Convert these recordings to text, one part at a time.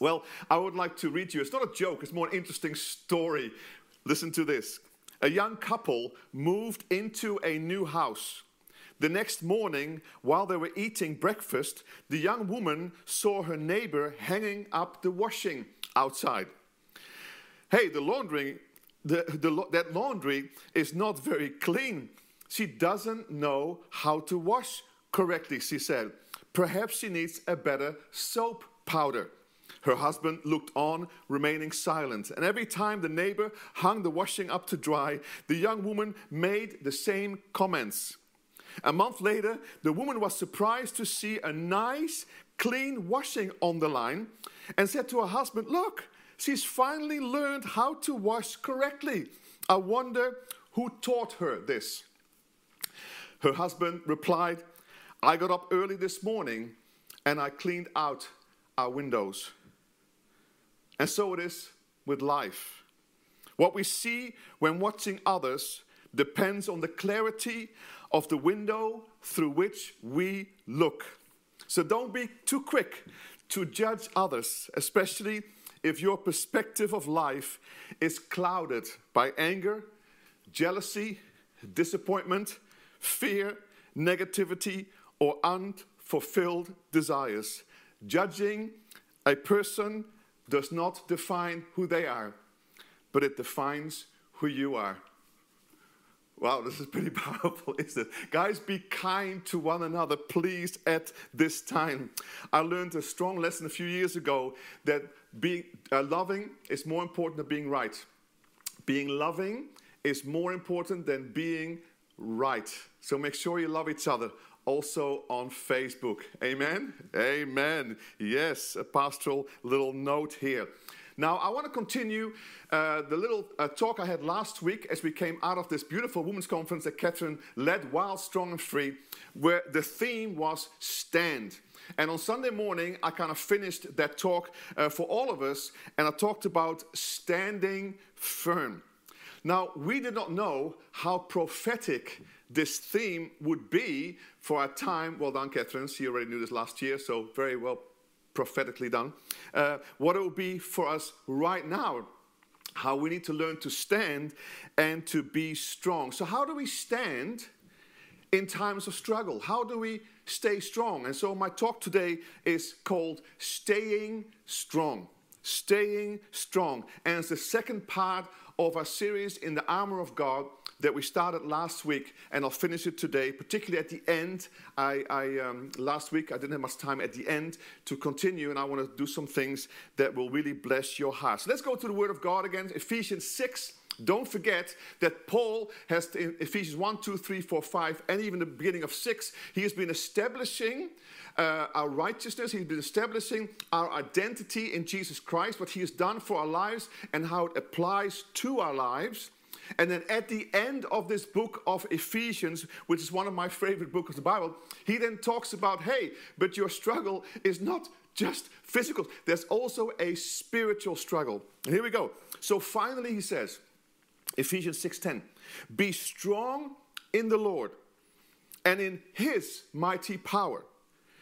Well, I would like to read you. It's not a joke, it's more an interesting story. Listen to this. A young couple moved into a new house. The next morning, while they were eating breakfast, the young woman saw her neighbor hanging up the washing outside. Hey, the laundry, the, the, that laundry is not very clean. She doesn't know how to wash correctly, she said. Perhaps she needs a better soap powder. Her husband looked on, remaining silent. And every time the neighbor hung the washing up to dry, the young woman made the same comments. A month later, the woman was surprised to see a nice, clean washing on the line and said to her husband, Look, she's finally learned how to wash correctly. I wonder who taught her this. Her husband replied, I got up early this morning and I cleaned out our windows. And so it is with life. What we see when watching others depends on the clarity of the window through which we look. So don't be too quick to judge others, especially if your perspective of life is clouded by anger, jealousy, disappointment, fear, negativity, or unfulfilled desires. Judging a person does not define who they are, but it defines who you are. Wow, this is pretty powerful, isn't it? Guys, be kind to one another, please, at this time. I learned a strong lesson a few years ago that being uh, loving is more important than being right. Being loving is more important than being right. So make sure you love each other also on Facebook. Amen? Amen. Yes, a pastoral little note here. Now, I want to continue uh, the little uh, talk I had last week as we came out of this beautiful women's conference that Catherine led, Wild, Strong, and Free, where the theme was stand. And on Sunday morning, I kind of finished that talk uh, for all of us, and I talked about standing firm. Now, we did not know how prophetic this theme would be for a time. Well done, Catherine. She already knew this last year, so very well prophetically done. Uh, what it will be for us right now. How we need to learn to stand and to be strong. So, how do we stand in times of struggle? How do we stay strong? And so, my talk today is called Staying Strong. Staying Strong. And it's the second part of our series in the armor of God that we started last week, and I'll finish it today, particularly at the end. I, I um, last week I didn't have much time at the end to continue, and I want to do some things that will really bless your heart. So let's go to the Word of God again, Ephesians 6. Don't forget that Paul has in Ephesians 1, 2, 3, 4, 5, and even the beginning of 6, he has been establishing uh, our righteousness. He's been establishing our identity in Jesus Christ, what he has done for our lives, and how it applies to our lives. And then at the end of this book of Ephesians, which is one of my favorite books of the Bible, he then talks about hey, but your struggle is not just physical, there's also a spiritual struggle. And here we go. So finally, he says, Ephesians 6:10, be strong in the Lord and in his mighty power.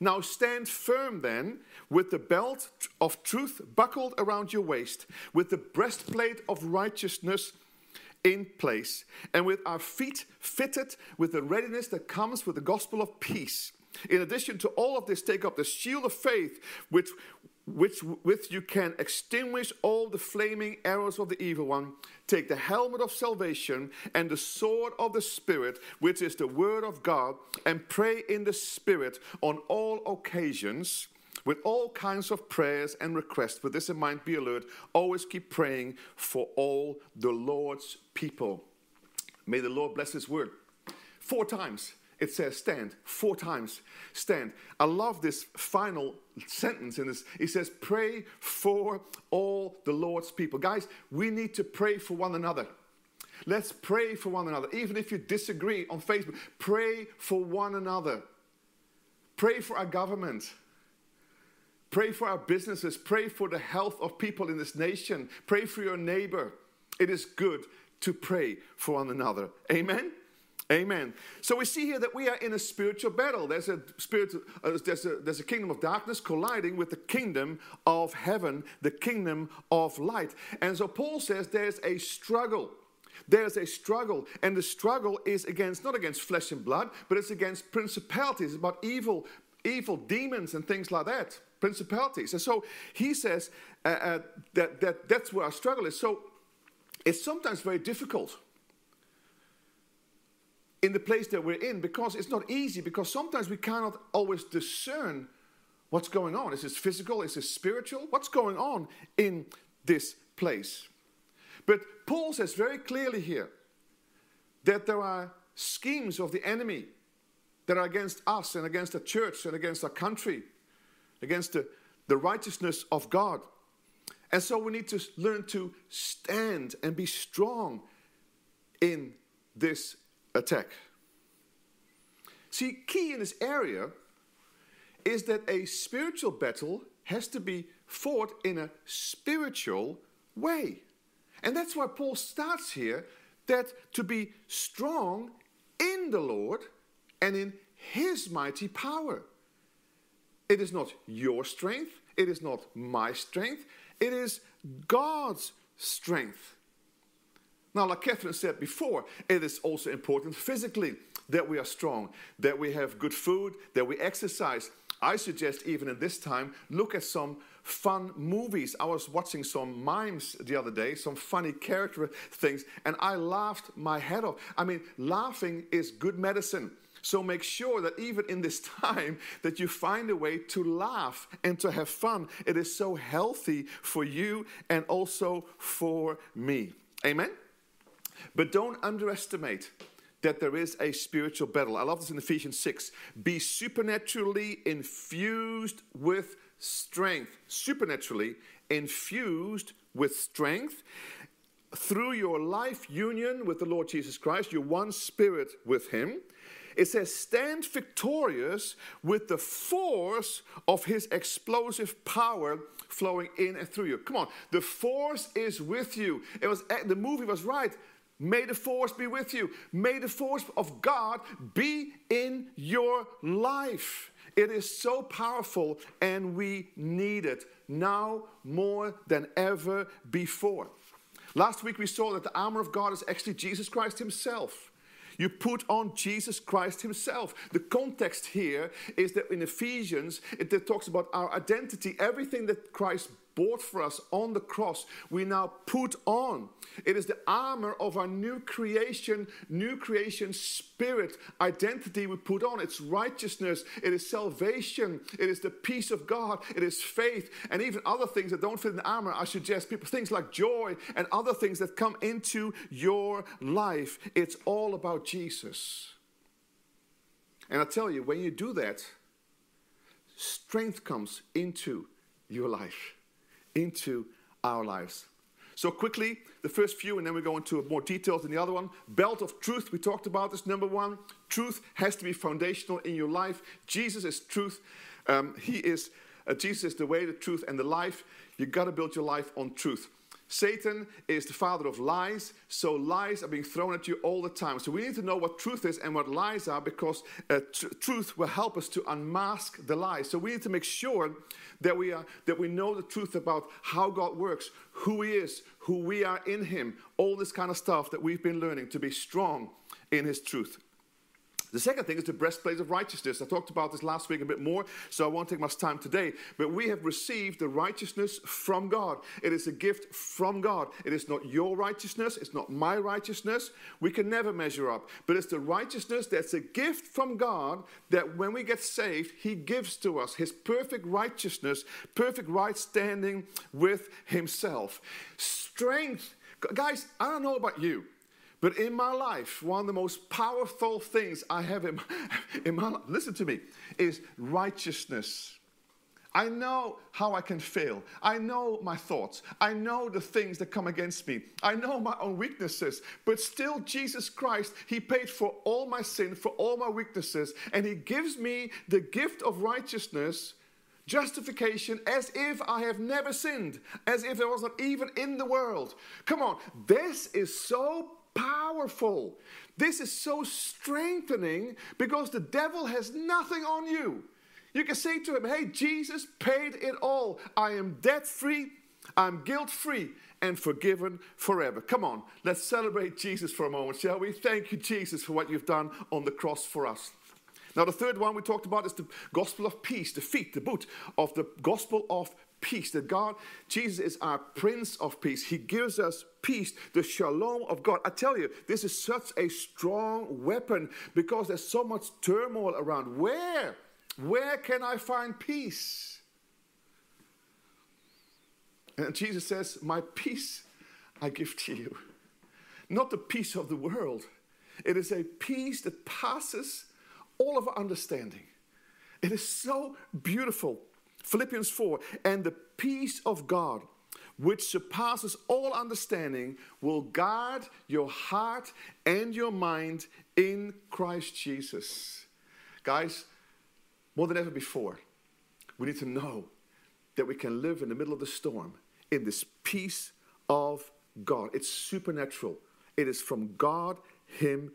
Now stand firm then, with the belt of truth buckled around your waist, with the breastplate of righteousness in place, and with our feet fitted with the readiness that comes with the gospel of peace. In addition to all of this, take up the shield of faith, which which with you can extinguish all the flaming arrows of the evil one. Take the helmet of salvation and the sword of the Spirit, which is the word of God, and pray in the Spirit on all occasions with all kinds of prayers and requests. With this in mind, be alert. Always keep praying for all the Lord's people. May the Lord bless His word. Four times it says stand four times. Stand. I love this final sentence in this. It says, pray for all the Lord's people. Guys, we need to pray for one another. Let's pray for one another. Even if you disagree on Facebook, pray for one another. Pray for our government. Pray for our businesses. Pray for the health of people in this nation. Pray for your neighbor. It is good to pray for one another. Amen. Amen. So we see here that we are in a spiritual battle. There's a spiritual, uh, there's, a, there's a kingdom of darkness colliding with the kingdom of heaven, the kingdom of light. And so Paul says there's a struggle. There's a struggle, and the struggle is against not against flesh and blood, but it's against principalities, it's about evil, evil demons and things like that. Principalities. And so he says uh, uh, that, that that's where our struggle is. So it's sometimes very difficult in the place that we're in because it's not easy, because sometimes we cannot always discern what's going on. Is this physical? Is this spiritual? What's going on in this place? But Paul says very clearly here that there are schemes of the enemy that are against us and against the church and against our country, against the, the righteousness of God. And so we need to learn to stand and be strong in this attack. See, key in this area is that a spiritual battle has to be fought in a spiritual way. And that's why Paul starts here that to be strong in the Lord and in his mighty power. It is not your strength, it is not my strength, it is God's strength. Now, like Catherine said before, it is also important physically that we are strong, that we have good food, that we exercise. I suggest, even in this time, look at some fun movies. I was watching some mimes the other day, some funny character things, and I laughed my head off. I mean, laughing is good medicine. So make sure that even in this time that you find a way to laugh and to have fun. It is so healthy for you and also for me. Amen. But don't underestimate that there is a spiritual battle. I love this in Ephesians 6. Be supernaturally infused with strength. Supernaturally infused with strength through your life union with the Lord Jesus Christ, your one spirit with Him. It says, stand victorious with the force of His explosive power flowing in and through you. Come on, the force is with you. It was the movie was right. May the force be with you. May the force of God be in your life. It is so powerful and we need it now more than ever before. Last week we saw that the armor of God is actually Jesus Christ Himself. You put on Jesus Christ Himself. The context here is that in Ephesians, it, talks about our identity, everything that Christ bought for us on the cross, we now put on. It is the armor of our new creation, new creation spirit identity we put on. It's righteousness, it is salvation, it is the peace of God, it is faith, and even other things that don't fit in the armor. I suggest people things like joy and other things that come into your life. It's all about Jesus. And I tell you, when you do that, strength comes into your life into our lives. So, quickly, the first few, and then we go into more details in the other one. Belt of truth, we talked about this. Number one, truth has to be foundational in your life. Jesus is truth. Um, he is, uh, Jesus is the way, the truth, and the life. You got to build your life on truth. Satan is the father of lies, so lies are being thrown at you all the time. So we need to know what truth is and what lies are because uh, tr- truth will help us to unmask the lies. So we need to make sure that we, are, that we know the truth about how God works, who He is, who we are in Him, all this kind of stuff that we've been learning to be strong in His truth. The second thing is the breastplate of righteousness. I talked about this last week a bit more, so I won't take much time today. But we have received the righteousness from God. It is a gift from God. It is not your righteousness, it's not my righteousness. We can never measure up. But it's the righteousness that's a gift from God that when we get saved, He gives to us His perfect righteousness, perfect right standing with Himself. Strength. Guys, I don't know about you. But in my life, one of the most powerful things I have in my, in my life, listen to me, is righteousness. I know how I can fail. I know my thoughts. I know the things that come against me. I know my own weaknesses. But still, Jesus Christ, He paid for all my sin, for all my weaknesses, and He gives me the gift of righteousness, justification, as if I have never sinned, as if I was not even in the world. Come on, this is so powerful. This is so strengthening because the devil has nothing on you. You can say to him, Hey, Jesus paid it all. I am debt free, I'm guilt free, and forgiven forever. Come on, let's celebrate Jesus for a moment, shall we? Thank you, Jesus, for what you've done on the cross for us. Now, the third one we talked about is the gospel of peace, the feet, the boot of the gospel of peace. That God, Jesus is our Prince of Peace. He gives us peace, the shalom of God. I tell you, this is such a strong weapon because there's so much turmoil around. Where? Where can I find peace? And Jesus says, My peace I give to you. Not the peace of the world, it is a peace that passes all of our understanding. It is so beautiful. Philippians 4 and the peace of God, which surpasses all understanding, will guard your heart and your mind in Christ Jesus. Guys, more than ever before, we need to know that we can live in the middle of the storm in this peace of God. It's supernatural, it is from God Himself.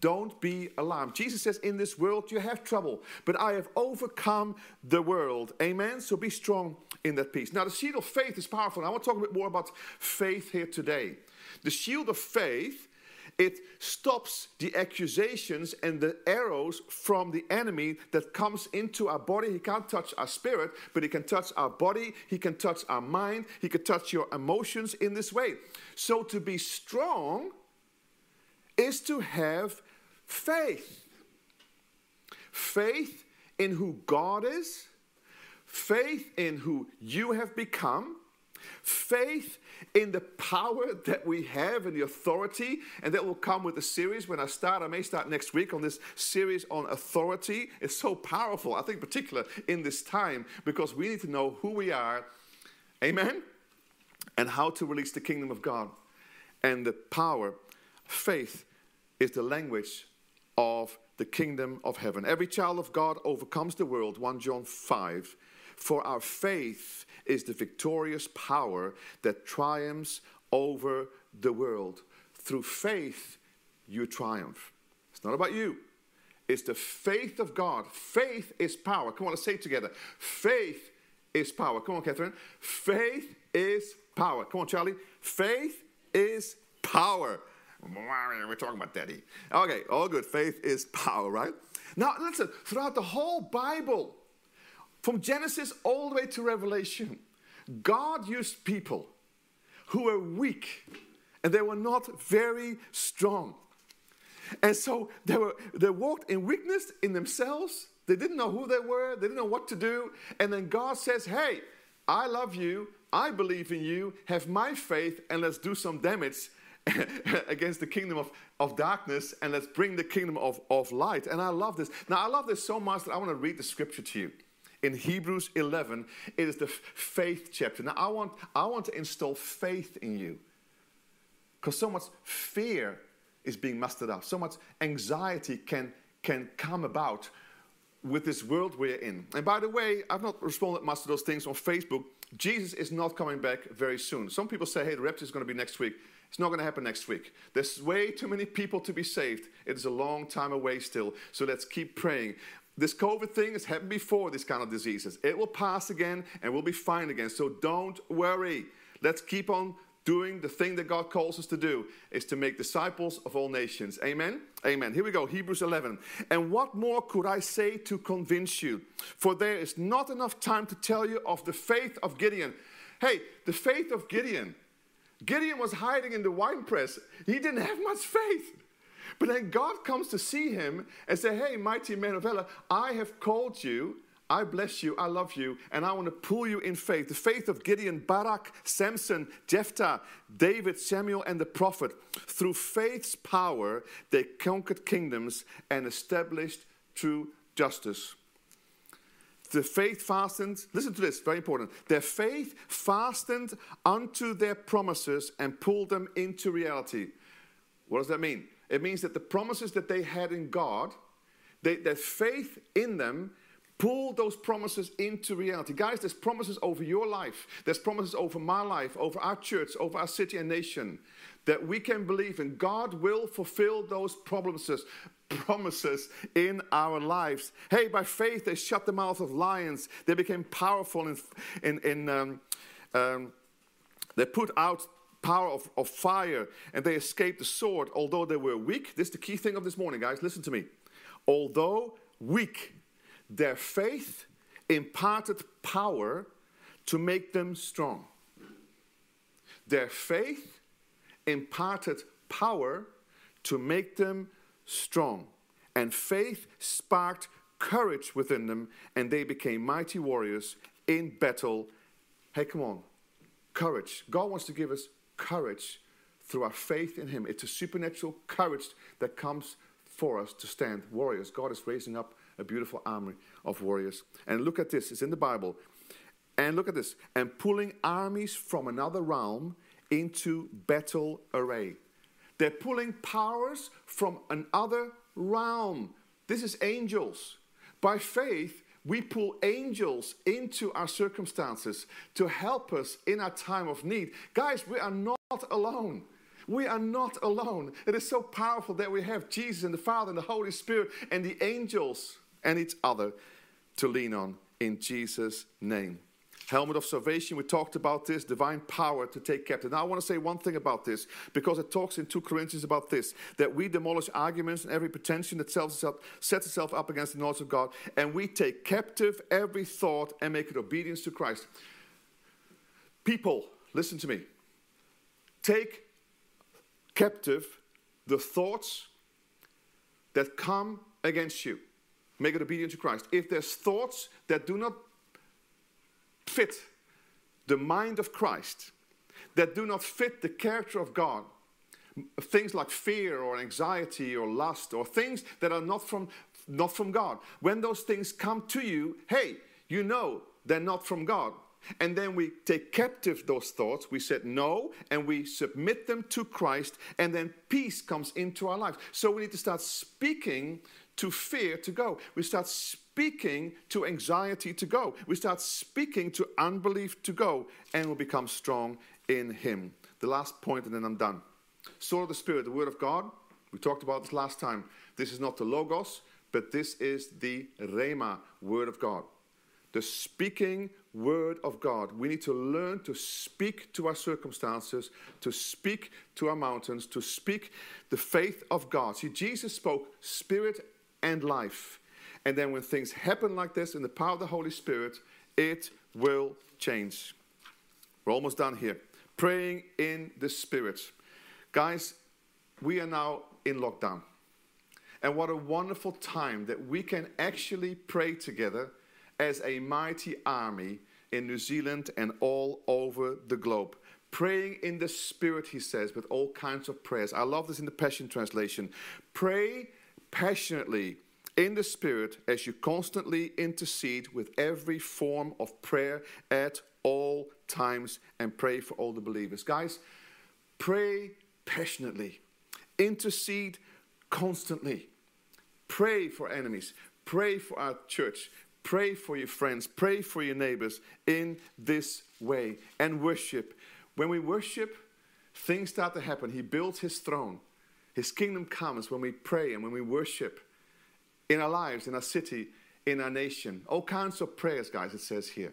Don't be alarmed. Jesus says, In this world you have trouble, but I have overcome the world. Amen. So be strong in that peace. Now, the shield of faith is powerful. I want to talk a bit more about faith here today. The shield of faith it stops the accusations and the arrows from the enemy that comes into our body. He can't touch our spirit, but he can touch our body, he can touch our mind, he can touch your emotions in this way. So to be strong is to have faith. Faith in who God is, faith in who you have become, faith in the power that we have and the authority, and that will come with the series when I start. I may start next week on this series on authority. It's so powerful, I think, particular in this time, because we need to know who we are, amen, and how to release the kingdom of God. And the power, faith, is the language of the kingdom of heaven. Every child of God overcomes the world, 1 John 5. For our faith is the victorious power that triumphs over the world. Through faith, you triumph. It's not about you, it's the faith of God. Faith is power. Come on, let's say it together. Faith is power. Come on, Catherine. Faith is power. Come on, Charlie. Faith is power. We're talking about daddy. Okay, all good. Faith is power, right? Now, listen, throughout the whole Bible, from Genesis all the way to Revelation, God used people who were weak and they were not very strong. And so they, were, they walked in weakness in themselves. They didn't know who they were, they didn't know what to do. And then God says, Hey, I love you, I believe in you, have my faith, and let's do some damage against the kingdom of, of darkness and let's bring the kingdom of, of light. And I love this. Now, I love this so much that I want to read the scripture to you in Hebrews 11. It is the faith chapter. Now, I want, I want to install faith in you because so much fear is being mustered up, so much anxiety can, can come about with this world we're in. And by the way, I've not responded much to those things on Facebook. Jesus is not coming back very soon. Some people say, hey, the rapture is going to be next week. It's not going to happen next week. There's way too many people to be saved. It is a long time away still. So let's keep praying. This COVID thing has happened before, these kind of diseases. It will pass again and we'll be fine again. So don't worry. Let's keep on doing the thing that God calls us to do is to make disciples of all nations. Amen. Amen. Here we go. Hebrews 11. And what more could I say to convince you? For there is not enough time to tell you of the faith of Gideon. Hey, the faith of Gideon. Gideon was hiding in the winepress. He didn't have much faith. But then God comes to see him and say, Hey, mighty man of valor, I have called you. I bless you, I love you, and I want to pull you in faith. The faith of Gideon, Barak, Samson, Jephthah, David, Samuel, and the prophet. Through faith's power, they conquered kingdoms and established true justice. The faith fastened, listen to this, very important. Their faith fastened unto their promises and pulled them into reality. What does that mean? It means that the promises that they had in God, they, their faith in them pull those promises into reality. Guys, there's promises over your life, there's promises over my life, over our church, over our city and nation that we can believe in. God will fulfill those promises. Promises in our lives. Hey, by faith they shut the mouth of lions. They became powerful in, in, in um, um, they put out power of, of fire and they escaped the sword, although they were weak. This is the key thing of this morning, guys. Listen to me. Although weak, their faith imparted power to make them strong. Their faith imparted power to make them strong. And faith sparked courage within them, and they became mighty warriors in battle. Hey, come on. Courage. God wants to give us courage through our faith in Him. It's a supernatural courage that comes for us to stand warriors. God is raising up a beautiful army of warriors. And look at this, it's in the Bible. And look at this, and pulling armies from another realm into battle array. They're pulling powers from another realm. This is angels. By faith, we pull angels into our circumstances to help us in our time of need. Guys, we are not alone. We are not alone. It is so powerful that we have Jesus and the Father and the Holy Spirit and the angels and each other to lean on in Jesus' name. Helmet of salvation, we talked about this, divine power to take captive. Now, I want to say one thing about this because it talks in 2 Corinthians about this that we demolish arguments and every pretension that sets itself up against the knowledge of God, and we take captive every thought and make it obedience to Christ. People, listen to me. Take captive the thoughts that come against you. Make it obedient to Christ. If there's thoughts that do not fit the mind of Christ, that do not fit the character of God, things like fear or anxiety or lust or things that are not from not from God. When those things come to you, hey, you know they're not from God. And then we take captive those thoughts. We said no, and we submit them to Christ, and then peace comes into our lives. So we need to start speaking to fear to go. We start speaking to anxiety to go. We start speaking to unbelief to go, and we become strong in Him. The last point, and then I'm done. Sword of the Spirit, the Word of God. We talked about this last time. This is not the Logos, but this is the Rhema, Word of God the speaking word of God. We need to learn to speak to our circumstances, to speak to our mountains, to speak the faith of God. See, Jesus spoke spirit and life. And then when things happen like this in the power of the Holy Spirit, it will change. We're almost done here. Praying in the Spirit. Guys, we are now in lockdown. And what a wonderful time that we can actually pray together as a mighty army in New Zealand and all over the globe. Praying in the Spirit, he says, with all kinds of prayers. I love this in the Passion Translation. Pray passionately in the Spirit as you constantly intercede with every form of prayer at all times and pray for all the believers. Guys, pray passionately, intercede constantly, pray for enemies, pray for our church, Pray for your friends, pray for your neighbors in this way and worship. When we worship, things start to happen. He builds his throne. His kingdom comes when we pray and when we worship in our lives, in our city, in our nation. All kinds of prayers, guys, it says here.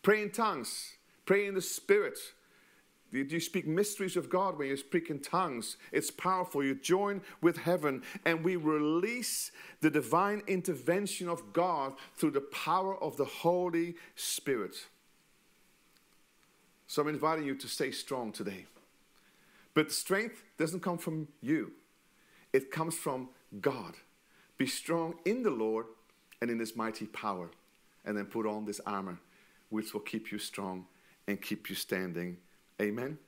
Pray in tongues, pray in the spirit, you speak mysteries of God when you speak in tongues. It's powerful. You join with heaven, and we release the divine intervention of God through the power of the Holy Spirit. So I'm inviting you to stay strong today. But strength doesn't come from you, it comes from God. Be strong in the Lord and in His mighty power. and then put on this armor, which will keep you strong and keep you standing. Amen.